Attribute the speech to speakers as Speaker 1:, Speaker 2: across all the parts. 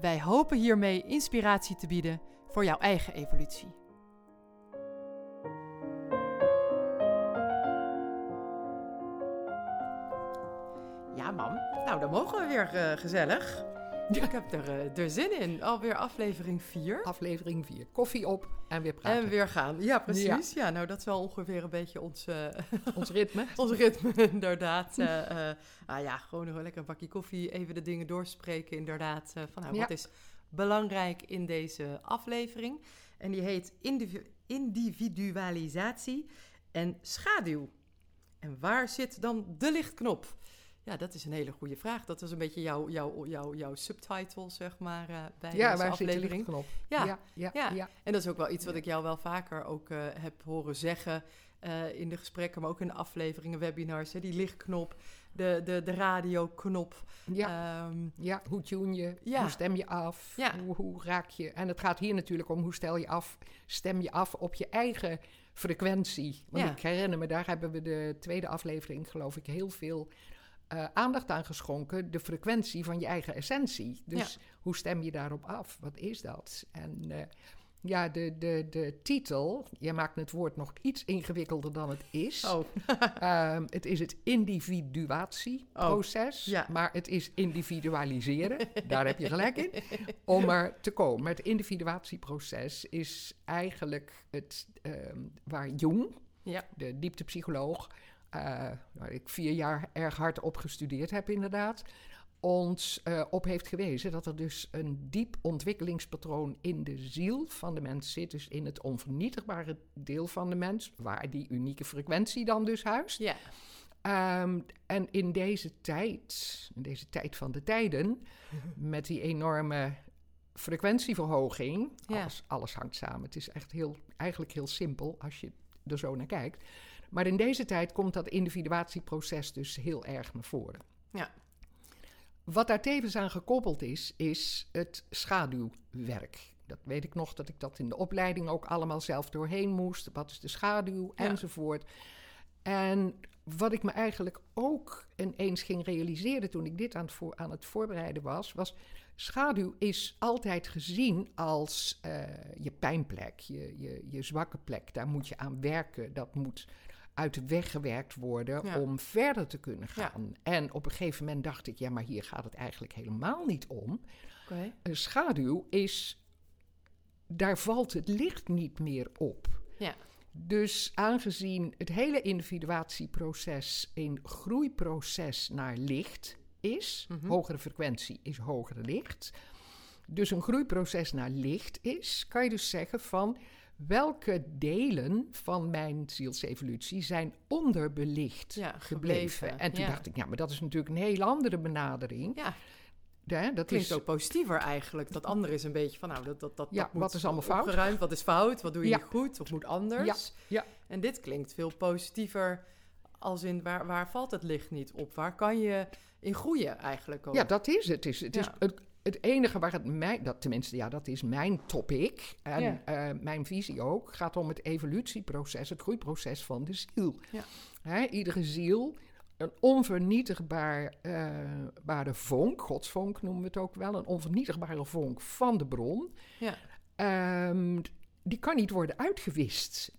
Speaker 1: Wij hopen hiermee inspiratie te bieden voor jouw eigen evolutie. Ja, mam. Nou, dan mogen we weer eh, gezellig. Ik heb er, eh, er zin in. Alweer aflevering 4.
Speaker 2: Aflevering 4. Koffie op en weer praten.
Speaker 1: En weer gaan. Ja, precies. Ja. nou, dat is wel ongeveer een beetje ons, eh,
Speaker 2: Ons ritme.
Speaker 1: ons ritme, inderdaad. Eh, ah ja, gewoon nog lekker een bakje koffie. Even de dingen doorspreken, inderdaad. van, nou,
Speaker 2: Ja.
Speaker 1: wat is belangrijk in deze aflevering? En die heet indivi- individualisatie en schaduw. En waar zit dan de lichtknop? Ja, dat is een hele goede vraag. Dat was een beetje jouw, jouw, jouw, jouw subtitle, zeg maar, eh, bij
Speaker 2: ja,
Speaker 1: deze
Speaker 2: de
Speaker 1: aflevering.
Speaker 2: lichtknop?
Speaker 1: Ja,
Speaker 2: ja, ja.
Speaker 1: ja.
Speaker 2: ja.
Speaker 1: En dat is ook wel iets wat
Speaker 2: Ja.
Speaker 1: ik jou wel vaker ook eh, heb horen zeggen eh, in de gesprekken, maar ook in de afleveringen, webinars. Hè, die lichtknop, de, de, de radioknop.
Speaker 2: Ja.
Speaker 1: Ehm,
Speaker 2: Ja, hoe tune je?
Speaker 1: Ja.
Speaker 2: Hoe stem je af?
Speaker 1: Ja.
Speaker 2: Hoe, hoe raak je? En het gaat hier natuurlijk om hoe stel je af, stem je af op je eigen frequentie. Want
Speaker 1: Ja.
Speaker 2: ik herinner me, daar hebben we de tweede aflevering, geloof ik, heel veel eh, aandacht aan geschonken. De frequentie van je eigen essentie. Dus hoe stem je daarop af? Wat is dat? En eh, ja, de, de, de titel, je maakt het woord nog iets ingewikkelder dan het is.
Speaker 1: oh,
Speaker 2: Ehm, het is het individuatieproces,
Speaker 1: Oh, ja.
Speaker 2: maar het is individualiseren. Daar heb je gelijk in. Om er te komen. Maar het individuatieproces is eigenlijk het ehm, waar Jung,
Speaker 1: ja.
Speaker 2: de dieptepsycholoog, waar ik vier jaar erg hard op gestudeerd heb inderdaad, ons eh, op heeft gewezen dat er dus een diep ontwikkelingspatroon in de ziel van de mens zit, dus in het onvernietigbare deel van de mens, waar die unieke frequentie dan dus huist.
Speaker 1: Ja.
Speaker 2: Ehm, en in deze tijd, in deze tijd van de tijden, met die enorme frequentieverhoging,
Speaker 1: Ja.
Speaker 2: alles, alles hangt samen. Het is echt heel, eigenlijk heel simpel als je er zo naar kijkt. Maar in deze tijd komt dat individuatieproces dus heel erg naar voren.
Speaker 1: Ja.
Speaker 2: Wat daar tevens aan gekoppeld is, is het schaduwwerk. Dat weet ik nog, dat ik dat in de opleiding ook allemaal zelf doorheen moest. Wat is de schaduw,
Speaker 1: Ja.
Speaker 2: enzovoort. En wat ik me eigenlijk ook ineens ging realiseren toen ik dit aan het, voor, aan het voorbereiden was, was schaduw is altijd gezien als eh, je pijnplek, je, je, je zwakke plek. Daar moet je aan werken, dat moet uit de weg gewerkt worden
Speaker 1: Ja.
Speaker 2: om verder te kunnen
Speaker 1: Ja.
Speaker 2: gaan. En op een gegeven moment dacht ik, ja, maar hier gaat het eigenlijk helemaal niet om. Een schaduw is, daar valt het licht niet meer op.
Speaker 1: Ja.
Speaker 2: Dus aangezien het hele individuatieproces een groeiproces naar licht is,
Speaker 1: Mhm.
Speaker 2: hogere frequentie is hogere licht, dus een groeiproces naar licht is, kan je dus zeggen van welke delen van mijn zielsevolutie zijn onderbelicht
Speaker 1: Ja,
Speaker 2: gebleven.
Speaker 1: gebleven,
Speaker 2: En toen
Speaker 1: ja.
Speaker 2: dacht ik, ja, maar dat is natuurlijk een heel andere benadering.
Speaker 1: Ja,
Speaker 2: dat
Speaker 1: klinkt
Speaker 2: is
Speaker 1: ook positiever eigenlijk. Dat andere is een beetje van, nou, dat, dat, dat,
Speaker 2: Ja,
Speaker 1: dat moet
Speaker 2: wat is allemaal fout?
Speaker 1: opgeruimd, wat is fout, wat doe je
Speaker 2: Ja.
Speaker 1: niet goed of moet anders.
Speaker 2: ja.
Speaker 1: En dit klinkt veel positiever als in, waar, waar valt het licht niet op? Waar kan je in groeien eigenlijk ook?
Speaker 2: Ja, dat is het. Het is, het, is. Het, enige waar het mij, dat tenminste, ja, dat is mijn topic. En
Speaker 1: Ja.
Speaker 2: eh, mijn visie ook, gaat om het evolutieproces, het groeiproces van de ziel.
Speaker 1: Ja.
Speaker 2: Hè, iedere ziel, een onvernietigbare bare vonk, godsvonk noemen we het ook wel, een onvernietigbare vonk van de bron.
Speaker 1: Ja.
Speaker 2: Ehm, die kan niet worden uitgewist.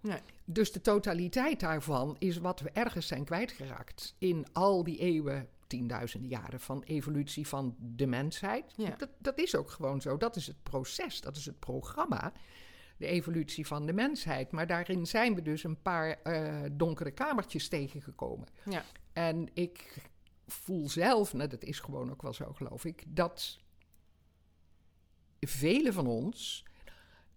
Speaker 1: Nee.
Speaker 2: Dus de totaliteit daarvan is wat we ergens zijn kwijtgeraakt in al die eeuwen, tienduizenden jaren van evolutie van de mensheid.
Speaker 1: Ja.
Speaker 2: Dat, dat is ook gewoon zo. Dat is het proces, dat is het programma, de evolutie van de mensheid. Maar daarin zijn we dus een paar eh, donkere kamertjes tegengekomen.
Speaker 1: Ja.
Speaker 2: En ik voel zelf, nou, dat is gewoon ook wel zo geloof ik, dat velen van ons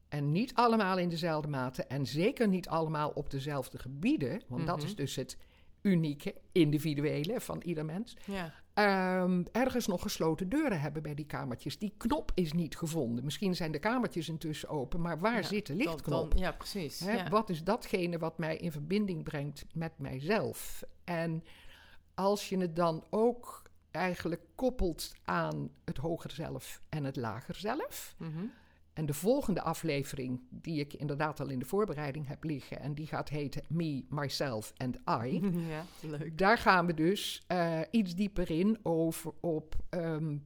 Speaker 2: En niet allemaal in dezelfde mate en zeker niet allemaal op dezelfde gebieden. Want dat
Speaker 1: Mhm.
Speaker 2: is dus het unieke, individuele van ieder mens.
Speaker 1: Ja.
Speaker 2: Ehm, ergens nog gesloten deuren hebben bij die kamertjes. Die knop is niet gevonden. Misschien zijn de kamertjes intussen open, maar waar
Speaker 1: Ja,
Speaker 2: zit de lichtknop?
Speaker 1: dan- ja, precies.
Speaker 2: Hè,
Speaker 1: ja.
Speaker 2: Wat is datgene wat mij in verbinding brengt met mijzelf? En als je het dan ook eigenlijk koppelt aan het hoger zelf en het lager zelf.
Speaker 1: Mhm.
Speaker 2: En de volgende aflevering, die ik inderdaad al in de voorbereiding heb liggen, en die gaat heten Me, Myself and I.
Speaker 1: ja, leuk.
Speaker 2: Daar gaan we dus eh, iets dieper in over op ehm,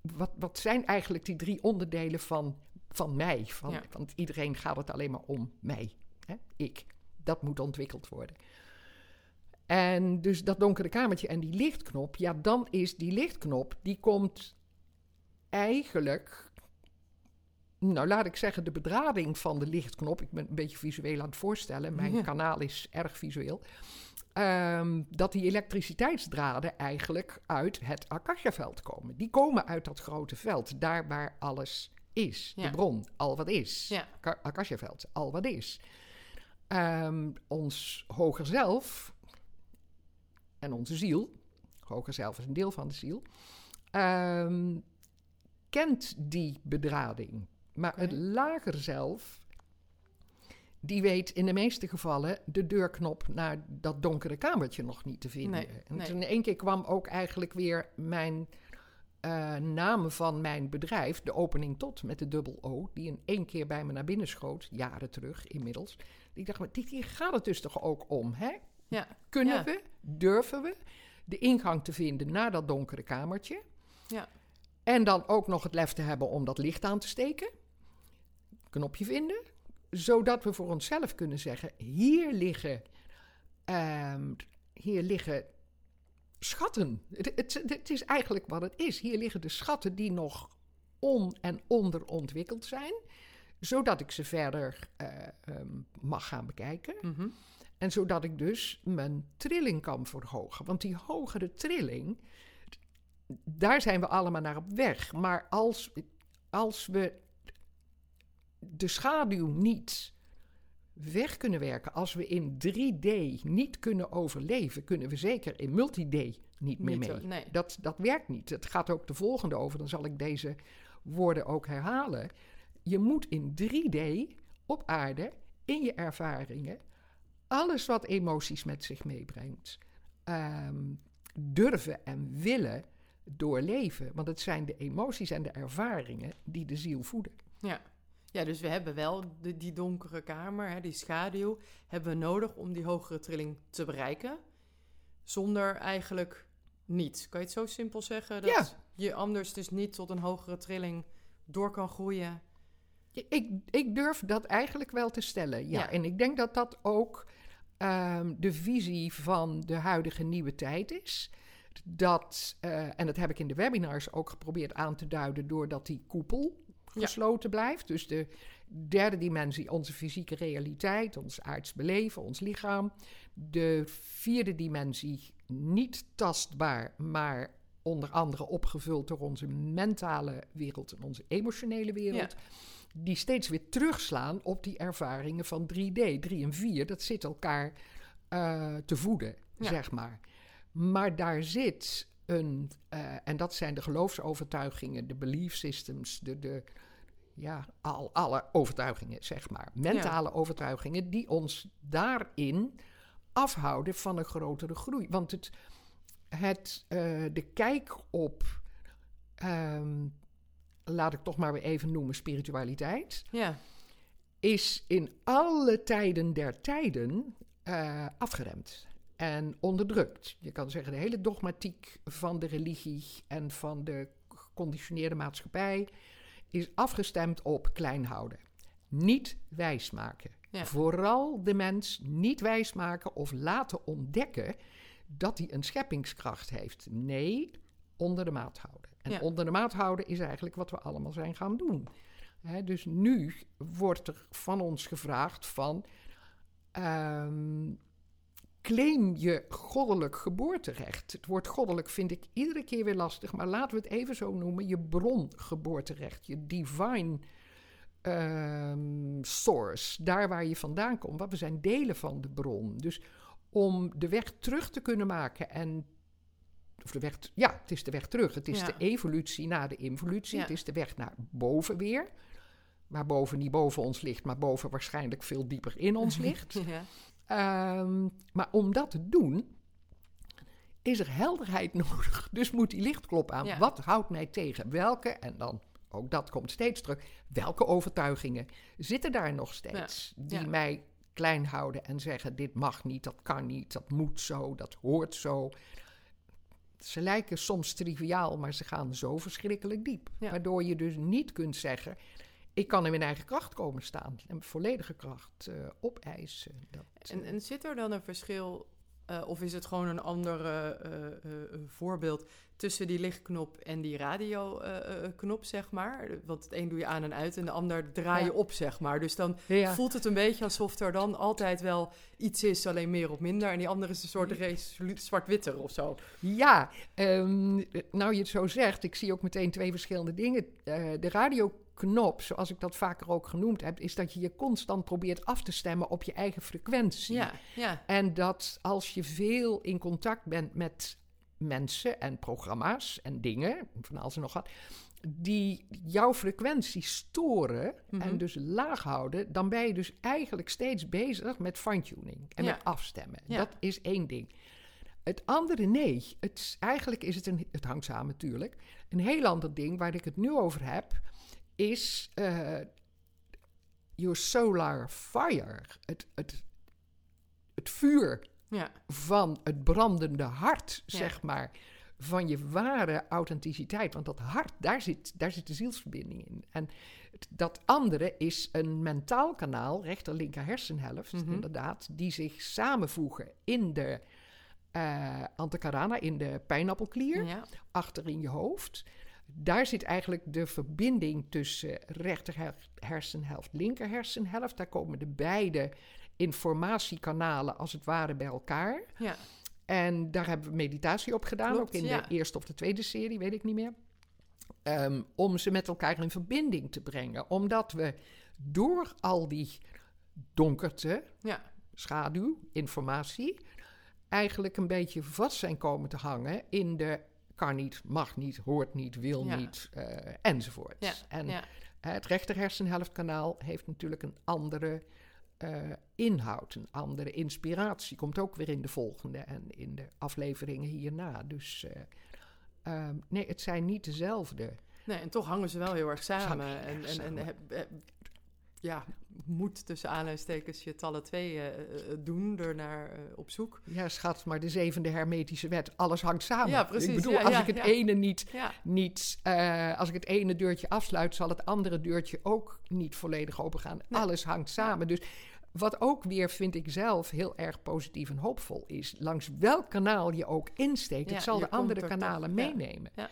Speaker 2: wat, wat zijn eigenlijk die drie onderdelen van, van mij. Van,
Speaker 1: Ja.
Speaker 2: Want iedereen gaat het alleen maar om mij. Hè? Ik. Dat moet ontwikkeld worden. En dus dat donkere kamertje en die lichtknop, ja, dan is die lichtknop, die komt eigenlijk, nou laat ik zeggen, de bedrading van de lichtknop. Ik ben een beetje visueel aan het voorstellen, mijn
Speaker 1: Ja.
Speaker 2: kanaal is erg visueel. Ehm, dat die elektriciteitsdraden eigenlijk uit het Akasha-veld komen. Die komen uit dat grote veld, daar waar alles is.
Speaker 1: Ja.
Speaker 2: De bron, al wat is.
Speaker 1: Ja.
Speaker 2: Ka- Akasha-veld, al wat is. Ehm, ons hoger zelf en onze ziel, hoger zelf is een deel van de ziel, ehm, kent die bedrading. Maar het lager zelf, die weet in de meeste gevallen de deurknop naar dat donkere kamertje nog niet te vinden.
Speaker 1: Nee,
Speaker 2: en
Speaker 1: nee.
Speaker 2: in één keer kwam ook eigenlijk weer mijn eh, naam van mijn bedrijf, de opening tot met de dubbel O, die in één keer bij me naar binnen schoot, jaren terug inmiddels. Ik dacht, maar dit hier gaat het dus toch ook om, hè?
Speaker 1: Ja.
Speaker 2: Kunnen
Speaker 1: Ja.
Speaker 2: we, durven we de ingang te vinden naar dat donkere kamertje?
Speaker 1: Ja.
Speaker 2: En dan ook nog het lef te hebben om dat licht aan te steken. Knopje vinden. Zodat we voor onszelf kunnen zeggen: hier liggen, ehm, hier liggen schatten. Het, het, het is eigenlijk wat het is. Hier liggen de schatten die nog on- en onderontwikkeld zijn. Zodat ik ze verder eh, ehm, mag gaan bekijken.
Speaker 1: Mhm.
Speaker 2: En zodat ik dus mijn trilling kan verhogen. Want die hogere trilling, daar zijn we allemaal naar op weg. Maar als, als we de schaduw niet weg kunnen werken, als we in 3D niet kunnen overleven, kunnen we zeker in multi-D niet meer
Speaker 1: Niet
Speaker 2: mee.
Speaker 1: nee.
Speaker 2: Dat, dat werkt niet. Het gaat ook de volgende over, dan zal ik deze woorden ook herhalen. Je moet in 3D op aarde, in je ervaringen, alles wat emoties met zich meebrengt, ehm, durven en willen doorleven. Want het zijn de emoties en de ervaringen die de ziel voeden.
Speaker 1: Ja. Ja, dus we hebben wel de, die donkere kamer, hè, die schaduw, hebben we nodig om die hogere trilling te bereiken. Zonder eigenlijk niet. Kan je het zo simpel zeggen? Dat
Speaker 2: Ja.
Speaker 1: je anders dus niet tot een hogere trilling door kan groeien.
Speaker 2: Ik, ik durf dat eigenlijk wel te stellen, ja.
Speaker 1: Ja.
Speaker 2: En ik denk dat dat ook ehm, de visie van de huidige nieuwe tijd is. Dat, eh, en dat heb ik in de webinars ook geprobeerd aan te duiden... doordat die koepel
Speaker 1: Ja.
Speaker 2: gesloten blijft. Dus de derde dimensie, onze fysieke realiteit, ons aards beleven, ons lichaam. De vierde dimensie, niet tastbaar, maar onder andere opgevuld door onze mentale wereld en onze emotionele wereld. Die steeds weer terugslaan op die ervaringen van 3D. 3 en 4, dat zit elkaar eh, te voeden,
Speaker 1: Ja.
Speaker 2: zeg maar. Maar daar zit een, eh, en dat zijn de geloofsovertuigingen, de belief systems, de, de, ja, al, alle overtuigingen, zeg maar. Mentale overtuigingen die ons daarin afhouden van een grotere groei. Want het, het, eh, de kijk op, ehm, laat ik toch maar weer even noemen, spiritualiteit,
Speaker 1: Ja,
Speaker 2: is in alle tijden der tijden eh, afgeremd en onderdrukt. Je kan zeggen, de hele dogmatiek van de religie en van de geconditioneerde maatschappij is afgestemd op klein houden. Niet wijsmaken.
Speaker 1: Ja.
Speaker 2: Vooral de mens niet wijsmaken of laten ontdekken dat hij een scheppingskracht heeft. Nee, onder de maat houden. En
Speaker 1: Ja.
Speaker 2: onder de maat houden is eigenlijk wat we allemaal zijn gaan doen. Dus nu wordt er van ons gevraagd van... ehm, claim je goddelijk geboorterecht. Het woord goddelijk vind ik iedere keer weer lastig... maar laten we het even zo noemen. Je brongeboorterecht, je divine ehm, source. Daar waar je vandaan komt. Want we zijn delen van de bron. Dus om de weg terug te kunnen maken en of de weg, ja, het is de weg terug. Het is
Speaker 1: Ja.
Speaker 2: de evolutie na de involutie.
Speaker 1: Ja.
Speaker 2: Het is de weg naar boven weer. Waar boven niet boven ons ligt, maar boven waarschijnlijk veel dieper in ons ligt.
Speaker 1: Ja.
Speaker 2: Ehm, maar om dat te doen, is er helderheid nodig. Dus moet die lichtklop aan.
Speaker 1: Ja.
Speaker 2: Wat houdt mij tegen? Welke, en dan ook dat komt steeds terug, welke overtuigingen zitten daar nog steeds? Die
Speaker 1: Ja.
Speaker 2: mij klein houden en zeggen: dit mag niet, dat kan niet, dat moet zo, dat hoort zo. Ze lijken soms triviaal, maar ze gaan zo verschrikkelijk diep. Waardoor je dus niet kunt zeggen: ik kan in mijn eigen kracht komen staan en volledige kracht eh, opeisen. Dat,
Speaker 1: En,
Speaker 2: eh,
Speaker 1: en zit er dan een verschil, eh, of is het gewoon een ander voorbeeld tussen die lichtknop en die radioknop, zeg maar? Want het een doe je aan en uit en de ander draai je
Speaker 2: Ja.
Speaker 1: op, zeg maar. Dus dan
Speaker 2: ja.
Speaker 1: voelt het een beetje alsof er dan altijd wel iets is, alleen meer of minder. En die andere is een soort resoluut zwart-witter of zo.
Speaker 2: Ja, ehm, nou je het zo zegt, ik zie ook meteen twee verschillende dingen. De radioknop, zoals ik dat vaker ook genoemd heb, is dat je je constant probeert af te stemmen op je eigen frequentie.
Speaker 1: Ja, ja,
Speaker 2: En dat als je veel in contact bent met mensen en programma's en dingen, van alles en nog wat, die jouw frequentie storen
Speaker 1: Mhm.
Speaker 2: en dus laag houden, dan ben je dus eigenlijk steeds bezig met fine-tuning en
Speaker 1: Ja.
Speaker 2: met afstemmen.
Speaker 1: Ja.
Speaker 2: Dat is één ding. Het andere, nee. Het, eigenlijk is het een, het hangt samen natuurlijk. Een heel ander ding waar ik het nu over heb, is eh your solar fire. Het, het, het vuur
Speaker 1: ja,
Speaker 2: van het brandende hart,
Speaker 1: Ja.
Speaker 2: zeg maar. Van je ware authenticiteit. Want dat hart, daar zit, daar zit de zielsverbinding in. En het- dat andere is een mentaal kanaal, rechter linker hersenhelft,
Speaker 1: Mhm.
Speaker 2: inderdaad, die zich samenvoegen in de antakarana, in de pijnappelklier
Speaker 1: ja,
Speaker 2: achter in je hoofd. Daar zit eigenlijk de verbinding tussen rechter her- hersenhelft, linker hersenhelft. Daar komen de beide informatiekanalen als het ware bij elkaar.
Speaker 1: ja.
Speaker 2: En daar hebben we meditatie op gedaan,
Speaker 1: Klopt,
Speaker 2: ook in
Speaker 1: ja.
Speaker 2: de eerste of de tweede serie, weet ik niet meer. Ehm, om ze met elkaar in verbinding te brengen. Omdat we door al die donkerte,
Speaker 1: ja.
Speaker 2: schaduw, informatie, eigenlijk een beetje vast zijn komen te hangen in de kan niet, mag niet, hoort niet, wil
Speaker 1: Ja.
Speaker 2: niet, eh, enzovoort.
Speaker 1: Ja,
Speaker 2: en
Speaker 1: ja.
Speaker 2: eh, het rechter hersenhelftkanaal heeft natuurlijk een andere eh, inhoud, een andere inspiratie. Komt ook weer in de volgende en in de afleveringen hierna. Dus eh, ehm, nee, het zijn niet dezelfde.
Speaker 1: Nee, en toch hangen ze wel heel erg samen. En, en, en heb- ja, moet tussen aanhalingstekens je tallen twee eh, eh, doen, er naar eh, op zoek.
Speaker 2: Ja, schat, maar de zevende hermetische wet, alles hangt samen.
Speaker 1: Ja, precies.
Speaker 2: Ik bedoel,
Speaker 1: Ja,
Speaker 2: als
Speaker 1: ja,
Speaker 2: ik het
Speaker 1: ja.
Speaker 2: ene niet niet, eh, als ik het ene deurtje afsluit, zal het andere deurtje ook niet volledig opengaan.
Speaker 1: Nee.
Speaker 2: Alles hangt samen. Dus wat ook weer, vind ik zelf, heel erg positief en hoopvol is, langs welk kanaal je ook insteekt, het zal de andere
Speaker 1: er
Speaker 2: kanalen meenemen.
Speaker 1: Ja.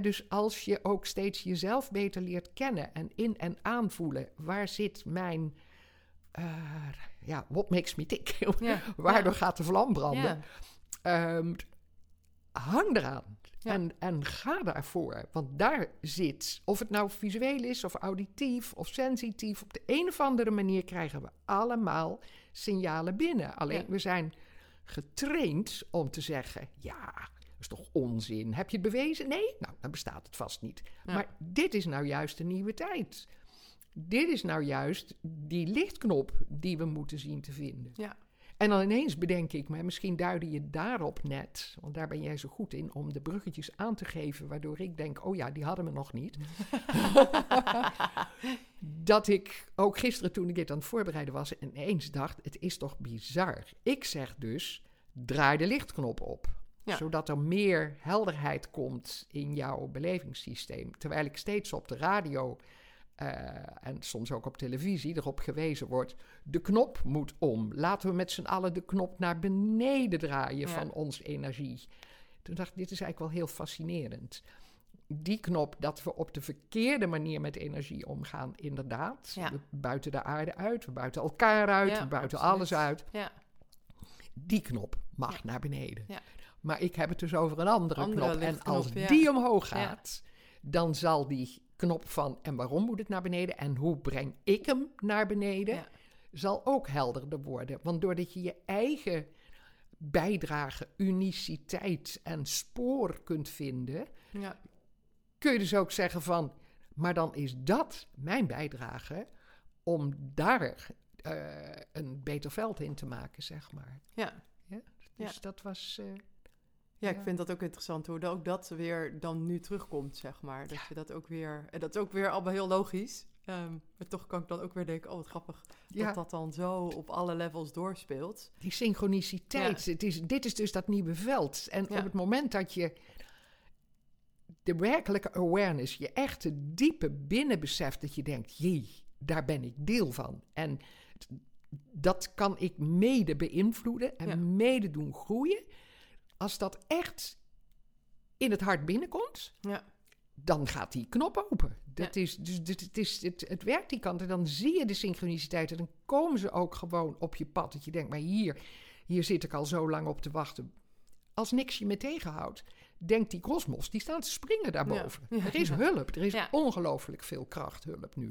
Speaker 2: Dus als je ook steeds jezelf beter leert kennen en in- en aanvoelen, waar zit mijn, eh, ja, what makes me tick?
Speaker 1: ja.
Speaker 2: Waardoor
Speaker 1: ja.
Speaker 2: gaat de vlam branden?
Speaker 1: Ja.
Speaker 2: Ehm, hang eraan. En, en ga daarvoor. Want daar zit, of het nou visueel is, of auditief, of sensitief, op de een of andere manier krijgen we allemaal signalen binnen. Alleen we zijn getraind om te zeggen: ja, is toch onzin. Heb je het bewezen? Nee? Nou, dan bestaat het vast niet.
Speaker 1: Ja.
Speaker 2: Maar dit is nou juist de nieuwe tijd. Dit is nou juist die lichtknop die we moeten zien te vinden.
Speaker 1: Ja.
Speaker 2: En dan ineens bedenk ik me, misschien duidde je daarop net, want daar ben jij zo goed in, om de bruggetjes aan te geven, waardoor ik denk, oh ja, die hadden we nog niet. dat ik ook gisteren toen ik dit aan het voorbereiden was, ineens dacht, het is toch bizar. Ik zeg dus, draai de lichtknop op.
Speaker 1: Ja.
Speaker 2: Zodat er meer helderheid komt in jouw belevingssysteem. Terwijl ik steeds op de radio eh, en soms ook op televisie erop gewezen wordt: de knop moet om. Laten we met z'n allen de knop naar beneden draaien
Speaker 1: Ja.
Speaker 2: van onze energie. Toen dacht ik: dit is eigenlijk wel heel fascinerend. Die knop dat we op de verkeerde manier met energie omgaan, inderdaad.
Speaker 1: Ja.
Speaker 2: We buiten de aarde uit, we buiten elkaar uit, we buiten
Speaker 1: absoluut.
Speaker 2: alles uit.
Speaker 1: Ja.
Speaker 2: Die knop mag
Speaker 1: Ja.
Speaker 2: naar beneden.
Speaker 1: Ja.
Speaker 2: Maar ik heb het dus over een andere,
Speaker 1: Andere
Speaker 2: knop. En als
Speaker 1: ja.
Speaker 2: die omhoog gaat, dan zal die knop van en waarom moet het naar beneden en hoe breng ik hem naar beneden,
Speaker 1: Ja.
Speaker 2: zal ook helderder worden. Want doordat je je eigen bijdrage, uniciteit en spoor kunt vinden,
Speaker 1: Ja.
Speaker 2: kun je dus ook zeggen van, maar dan is dat mijn bijdrage om daar eh, een beter veld in te maken, zeg maar.
Speaker 1: Ja.
Speaker 2: Dus dat was. eh,
Speaker 1: Ja, ik vind dat ook interessant hoe ook dat weer dan nu terugkomt, zeg maar. Dat je dat ook weer... En dat is ook weer allemaal heel logisch. Ehm, maar toch kan ik dan ook weer denken, oh wat grappig
Speaker 2: ja,
Speaker 1: dat dat dan zo op alle levels doorspeelt.
Speaker 2: die synchroniciteit. Het is, dit is dus dat nieuwe veld. En op het moment dat je de werkelijke awareness, je echte diepe binnenbesef, dat je denkt, jee, daar ben ik deel van. En dat kan ik mede beïnvloeden en mede doen groeien. Als dat echt in het hart binnenkomt,
Speaker 1: Ja.
Speaker 2: dan gaat die knop open. Dat is, dus, het, is, het, het werkt die kant en dan zie je de synchroniciteit en dan komen ze ook gewoon op je pad. Dat je denkt, maar hier, hier zit ik al zo lang op te wachten. Als niks je me tegenhoudt, denkt die kosmos, die staat te springen daarboven.
Speaker 1: Ja.
Speaker 2: Er is hulp, er is ongelooflijk veel krachthulp nu.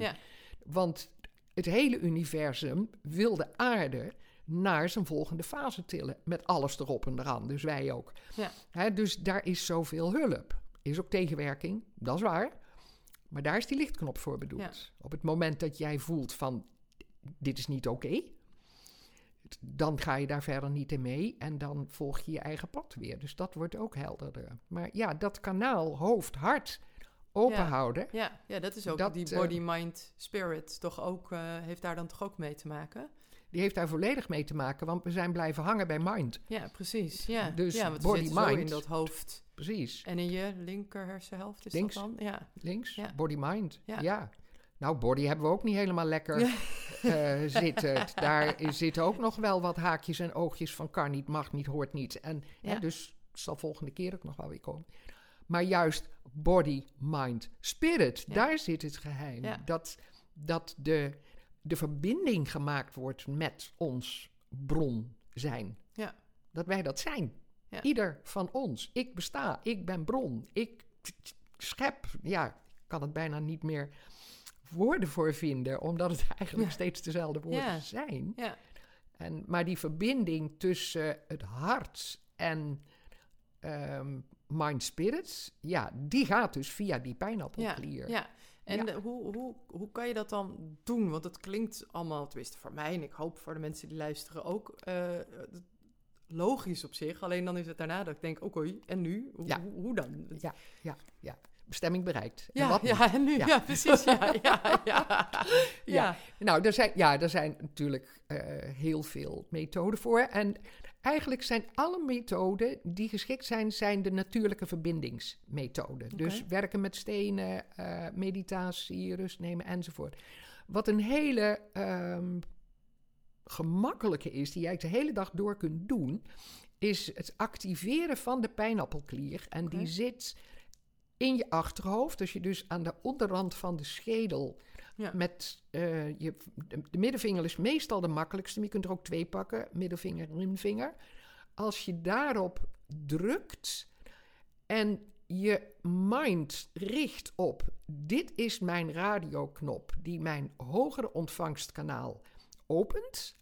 Speaker 2: Want het hele universum wil de aarde naar zijn volgende fase tillen. Met alles erop en eraan, dus wij ook.
Speaker 1: Ja.
Speaker 2: Dus daar is zoveel hulp. Is ook tegenwerking, dat is waar. Maar daar is die lichtknop voor bedoeld.
Speaker 1: Ja.
Speaker 2: Op het moment dat jij voelt van, dit is niet oké... dan ga je daar verder niet in mee en dan volg je je eigen pad weer. Dus dat wordt ook helderder. Maar ja, dat kanaal hoofd-hart open
Speaker 1: Ja.
Speaker 2: houden...
Speaker 1: Ja, ja, dat is ook
Speaker 2: Dat,
Speaker 1: die
Speaker 2: eh,
Speaker 1: body, mind, spirit toch ook, eh, heeft daar dan toch ook mee te maken?
Speaker 2: die heeft daar volledig mee te maken, want we zijn blijven hangen bij mind.
Speaker 1: Ja, precies. Ja,
Speaker 2: Dus
Speaker 1: ja want
Speaker 2: body,
Speaker 1: zo in
Speaker 2: mind.
Speaker 1: dat hoofd.
Speaker 2: Precies.
Speaker 1: En in je linker hersenhelft is
Speaker 2: Links.
Speaker 1: dat dan? Ja.
Speaker 2: Links,
Speaker 1: Ja.
Speaker 2: body, mind.
Speaker 1: Ja.
Speaker 2: Nou, body hebben we ook niet helemaal lekker eh, zitten. Daar zitten ook nog wel wat haakjes en oogjes van kan niet, mag niet, hoort niet. En hè,
Speaker 1: Ja.
Speaker 2: dus zal volgende keer ook nog wel weer komen. Maar juist body, mind, spirit,
Speaker 1: Ja.
Speaker 2: daar zit het geheim.
Speaker 1: Ja.
Speaker 2: Dat, dat de, de verbinding gemaakt wordt met ons bron zijn.
Speaker 1: Ja.
Speaker 2: Dat wij dat zijn. Ieder van ons. Ik besta, ik ben bron, ik schep. Ja, ik kan het bijna niet meer woorden voor vinden, omdat het eigenlijk steeds dezelfde woorden
Speaker 1: Ja.
Speaker 2: zijn.
Speaker 1: Ja.
Speaker 2: En, maar die verbinding tussen het hart en ehm mind spirits, ja, die gaat dus via die pijnappelklier.
Speaker 1: ja. En
Speaker 2: Ja.
Speaker 1: de- hoe, hoe, hoe kan je dat dan doen? Want het klinkt allemaal, tenminste voor mij en ik hoop voor de mensen die luisteren ook, eh, logisch op zich. Alleen dan is het daarna dat ik denk, oké, en nu? Hoe,
Speaker 2: Ja.
Speaker 1: hoe, hoe dan?
Speaker 2: Ja, ja, ja. Bestemming bereikt. En
Speaker 1: Ja,
Speaker 2: wat nu?
Speaker 1: ja, en nu?
Speaker 2: Ja.
Speaker 1: Ja, precies. Ja, ja, ja. ja.
Speaker 2: Nou, er zijn, ja, er zijn natuurlijk eh, heel veel methoden voor. En eigenlijk zijn alle methoden die geschikt zijn, zijn de natuurlijke verbindingsmethoden. Dus werken met stenen, eh, meditatie, rust nemen enzovoort. Wat een hele ehm, gemakkelijke is, die jij de hele dag door kunt doen, is het activeren van de pijnappelklier. En die zit in je achterhoofd. Als je dus aan de onderrand van de schedel
Speaker 1: Ja.
Speaker 2: met eh, je, de, de middenvinger is meestal de makkelijkste, maar je kunt er ook twee pakken, middelvinger en ringvinger. Als je daarop drukt en je mind richt op, dit is mijn radioknop die mijn hogere ontvangstkanaal opent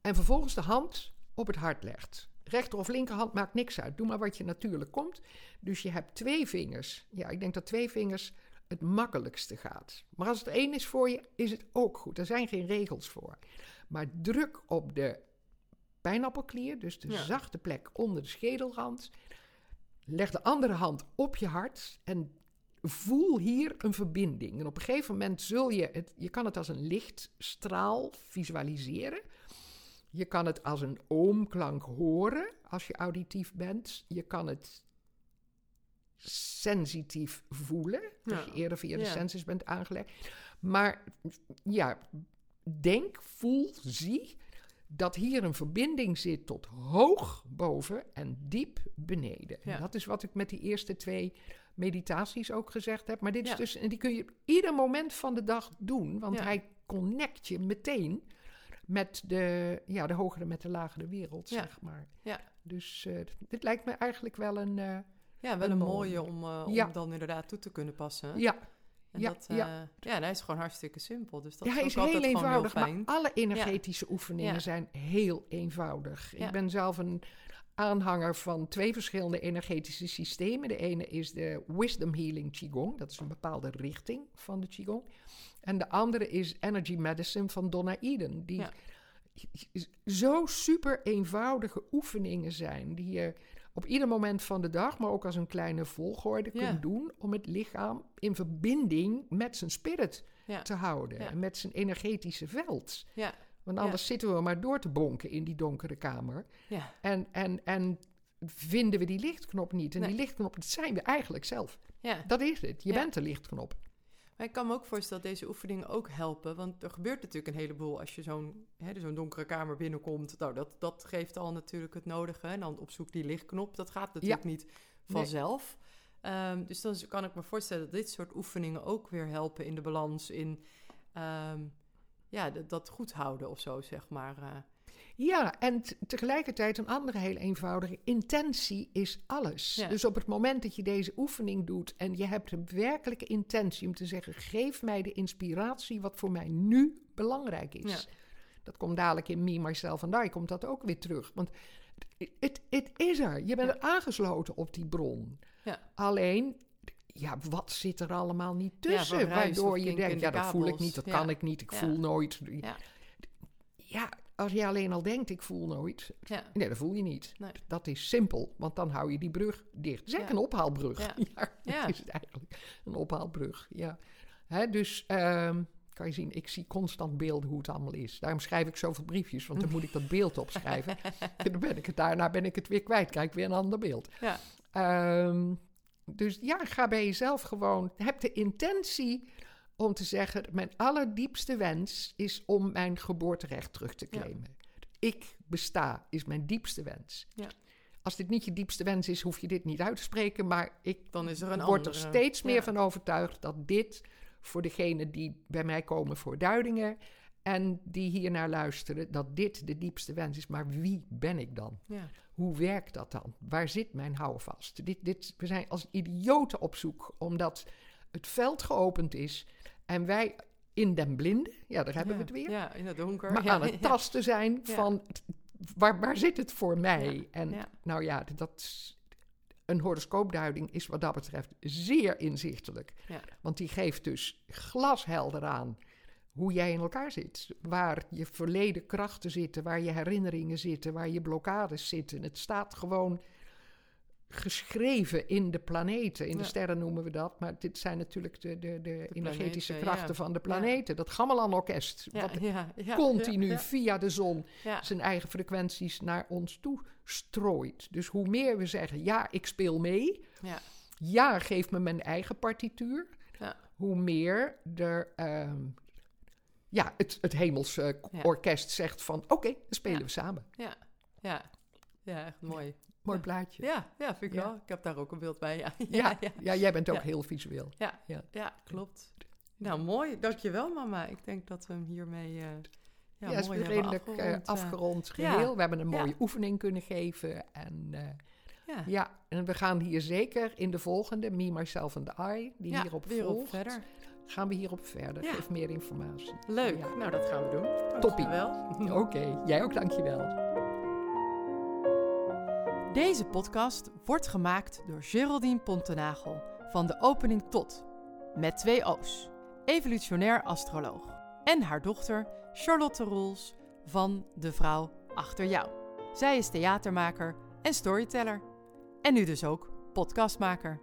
Speaker 2: en vervolgens de hand op het hart legt. Rechter of linkerhand maakt niks uit. Doe maar wat je natuurlijk komt. Dus je hebt twee vingers. Ja, ik denk dat twee vingers het makkelijkste gaat. Maar als het één is voor je, is het ook goed. Er zijn geen regels voor. Maar druk op de pijnappelklier, dus de
Speaker 1: Ja.
Speaker 2: zachte plek onder de schedelrand. Leg de andere hand op je hart en voel hier een verbinding. En op een gegeven moment zul je het, je kan het als een lichtstraal visualiseren. Je kan het als een oomklank horen als je auditief bent. Je kan het sensitief voelen,
Speaker 1: Ja.
Speaker 2: je eerder via de
Speaker 1: Ja.
Speaker 2: senses bent aangelegd. Maar ja, denk, voel, zie dat hier een verbinding zit tot hoog boven en diep beneden.
Speaker 1: Ja.
Speaker 2: En dat is wat ik met die eerste twee meditaties ook gezegd heb. Maar dit is
Speaker 1: Ja.
Speaker 2: dus, en die kun je ieder moment van de dag doen, want
Speaker 1: Ja.
Speaker 2: hij connect je meteen met de, ja, de hogere met de lagere wereld, zeg maar.
Speaker 1: Ja.
Speaker 2: Dus eh, dit lijkt me eigenlijk wel een... eh,
Speaker 1: Ja, wel
Speaker 2: Een
Speaker 1: een
Speaker 2: mooie.
Speaker 1: om, eh, om
Speaker 2: Ja.
Speaker 1: dan inderdaad toe te kunnen passen.
Speaker 2: ja,
Speaker 1: En
Speaker 2: Ja,
Speaker 1: dat,
Speaker 2: ja.
Speaker 1: ja. ja, en hij is gewoon hartstikke simpel. Dus dat
Speaker 2: ja,
Speaker 1: is,
Speaker 2: hij is heel eenvoudig,
Speaker 1: heel
Speaker 2: maar alle energetische oefeningen zijn heel eenvoudig. Ik ben zelf een aanhanger van twee verschillende energetische systemen. De ene is de Wisdom Healing Qigong, dat is een bepaalde richting van de Qigong. En de andere is Energy Medicine van Donna Eden, die
Speaker 1: Ja.
Speaker 2: zo super eenvoudige oefeningen zijn, die je op ieder moment van de dag, maar ook als een kleine volgorde
Speaker 1: Ja.
Speaker 2: kunt doen om het lichaam in verbinding met zijn spirit
Speaker 1: Ja.
Speaker 2: te houden
Speaker 1: Ja.
Speaker 2: en met zijn energetische veld.
Speaker 1: Ja,
Speaker 2: Want anders zitten we maar door te bonken in die donkere kamer.
Speaker 1: ja,
Speaker 2: En, en, en vinden we die lichtknop niet. En
Speaker 1: Nee.
Speaker 2: die lichtknop, dat zijn we eigenlijk zelf.
Speaker 1: ja.
Speaker 2: Dat is het. Je bent de lichtknop.
Speaker 1: Maar ik kan me ook voorstellen dat deze oefeningen ook helpen. Want er gebeurt natuurlijk een heleboel als je zo'n hè, zo'n donkere kamer binnenkomt. Nou, dat, dat geeft al natuurlijk het nodige. En dan op zoek die lichtknop. Dat gaat natuurlijk niet vanzelf. Ehm, dus dan kan ik me voorstellen dat dit soort oefeningen ook weer helpen in de balans. In ehm, ja, dat, dat goed houden of zo, zeg maar.
Speaker 2: Ja, en tegelijkertijd een andere heel eenvoudige. Intentie is alles.
Speaker 1: Ja.
Speaker 2: Dus op het moment dat je deze oefening doet en je hebt een werkelijke intentie om te zeggen: geef mij de inspiratie wat voor mij nu belangrijk is.
Speaker 1: Ja.
Speaker 2: Dat komt dadelijk in Me, Myself and I, komt dat ook weer terug. Want het, het is er. Je bent
Speaker 1: Ja.
Speaker 2: aangesloten op die bron.
Speaker 1: Ja.
Speaker 2: Alleen, ja, wat zit er allemaal niet tussen? waardoor je denkt, ja, dat voel ik niet, dat
Speaker 1: Ja.
Speaker 2: kan ik niet, ik
Speaker 1: Ja.
Speaker 2: voel nooit.
Speaker 1: Ja.
Speaker 2: Als je alleen al denkt, ik voel nooit,
Speaker 1: Ja,
Speaker 2: Nee, dat voel je niet.
Speaker 1: Nee.
Speaker 2: Dat is simpel, want dan hou je die brug dicht. Het is eigenlijk
Speaker 1: Ja.
Speaker 2: een ophaalbrug.
Speaker 1: Ja.
Speaker 2: Ja. is het eigenlijk. Een ophaalbrug, ja. Hè, dus ehm, kan je zien, ik zie constant beelden hoe het allemaal is. Daarom schrijf ik zoveel briefjes, want dan moet ik dat beeld opschrijven. en dan ben ik het daarna ben ik het weer kwijt, krijg ik weer een ander beeld.
Speaker 1: ja,
Speaker 2: Ehm, dus ja, ga bij jezelf gewoon. Heb de intentie om te zeggen: Mijn allerdiepste wens is om mijn geboorterecht terug te
Speaker 1: Ja.
Speaker 2: claimen. Ik besta is mijn diepste wens.
Speaker 1: Ja.
Speaker 2: Als dit niet je diepste wens is, hoef je dit niet uit te spreken. Maar ik
Speaker 1: dan is er een
Speaker 2: word er steeds meer
Speaker 1: Ja.
Speaker 2: van overtuigd dat dit voor degenen die bij mij komen voor duidingen en die hier naar luisteren, dat dit de diepste wens is. Maar wie ben ik dan?
Speaker 1: Ja,
Speaker 2: Hoe werkt dat dan? Waar zit mijn houvast? Dit, dit, we zijn als idioten op zoek, omdat het veld geopend is en wij in den blinde, ja, daar hebben
Speaker 1: ja.
Speaker 2: we het weer,
Speaker 1: Ja, in het donker.
Speaker 2: maar
Speaker 1: ja,
Speaker 2: aan het tasten zijn van waar, waar zit het voor mij? En nou ja, dat een horoscoopduiding is wat dat betreft zeer inzichtelijk. Want die geeft dus glashelder aan hoe jij in elkaar zit. Waar je verleden krachten zitten, waar je herinneringen zitten, waar je blokkades zitten. Het staat gewoon geschreven in de planeten. In de sterren noemen we dat. Maar dit zijn natuurlijk de, de, de, energetische
Speaker 1: planeten,
Speaker 2: krachten
Speaker 1: ja.
Speaker 2: van de planeten. Dat Gamelan-orkest.
Speaker 1: Ja,
Speaker 2: wat continu via de zon zijn eigen frequenties naar ons toe strooit. Dus hoe meer we zeggen, ja, ik speel mee.
Speaker 1: Ja.
Speaker 2: Ja, geef me mijn eigen partituur.
Speaker 1: Ja.
Speaker 2: Hoe meer er, ehm, ja, het, het hemelse
Speaker 1: Ja.
Speaker 2: orkest zegt van, oké, dan spelen we samen.
Speaker 1: Ja, ja. Ja, echt mooi.
Speaker 2: Mooi plaatje.
Speaker 1: Ja, ja, vind ik wel. Ik heb daar ook een beeld bij, ja.
Speaker 2: Ja, jij bent ook heel visueel.
Speaker 1: ja,
Speaker 2: Ja.
Speaker 1: klopt. Nou, mooi. Dankjewel, mama. Ik denk dat we hem hiermee eh ja,
Speaker 2: Ja, is
Speaker 1: mooi
Speaker 2: redelijk eh,
Speaker 1: afgerond. eh.
Speaker 2: afgerond geheel. We hebben een mooie oefening kunnen geven. En
Speaker 1: ja.
Speaker 2: ja, en we gaan hier zeker in de volgende, Me, Myself and I, die
Speaker 1: Ja,
Speaker 2: hierop
Speaker 1: weer op verder.
Speaker 2: gaan we hierop verder.
Speaker 1: Ja.
Speaker 2: Geef meer informatie.
Speaker 1: Leuk. Nou, dat gaan we doen.
Speaker 2: Toppie. Oké, jij ook dankjewel.
Speaker 1: Deze podcast wordt gemaakt door Geraldine Pontenagel van de opening tot, met twee O's, evolutionair astroloog, en haar dochter Charlotte Roels van De Vrouw Achter Jou. Zij is theatermaker en storyteller. En nu dus ook podcastmaker.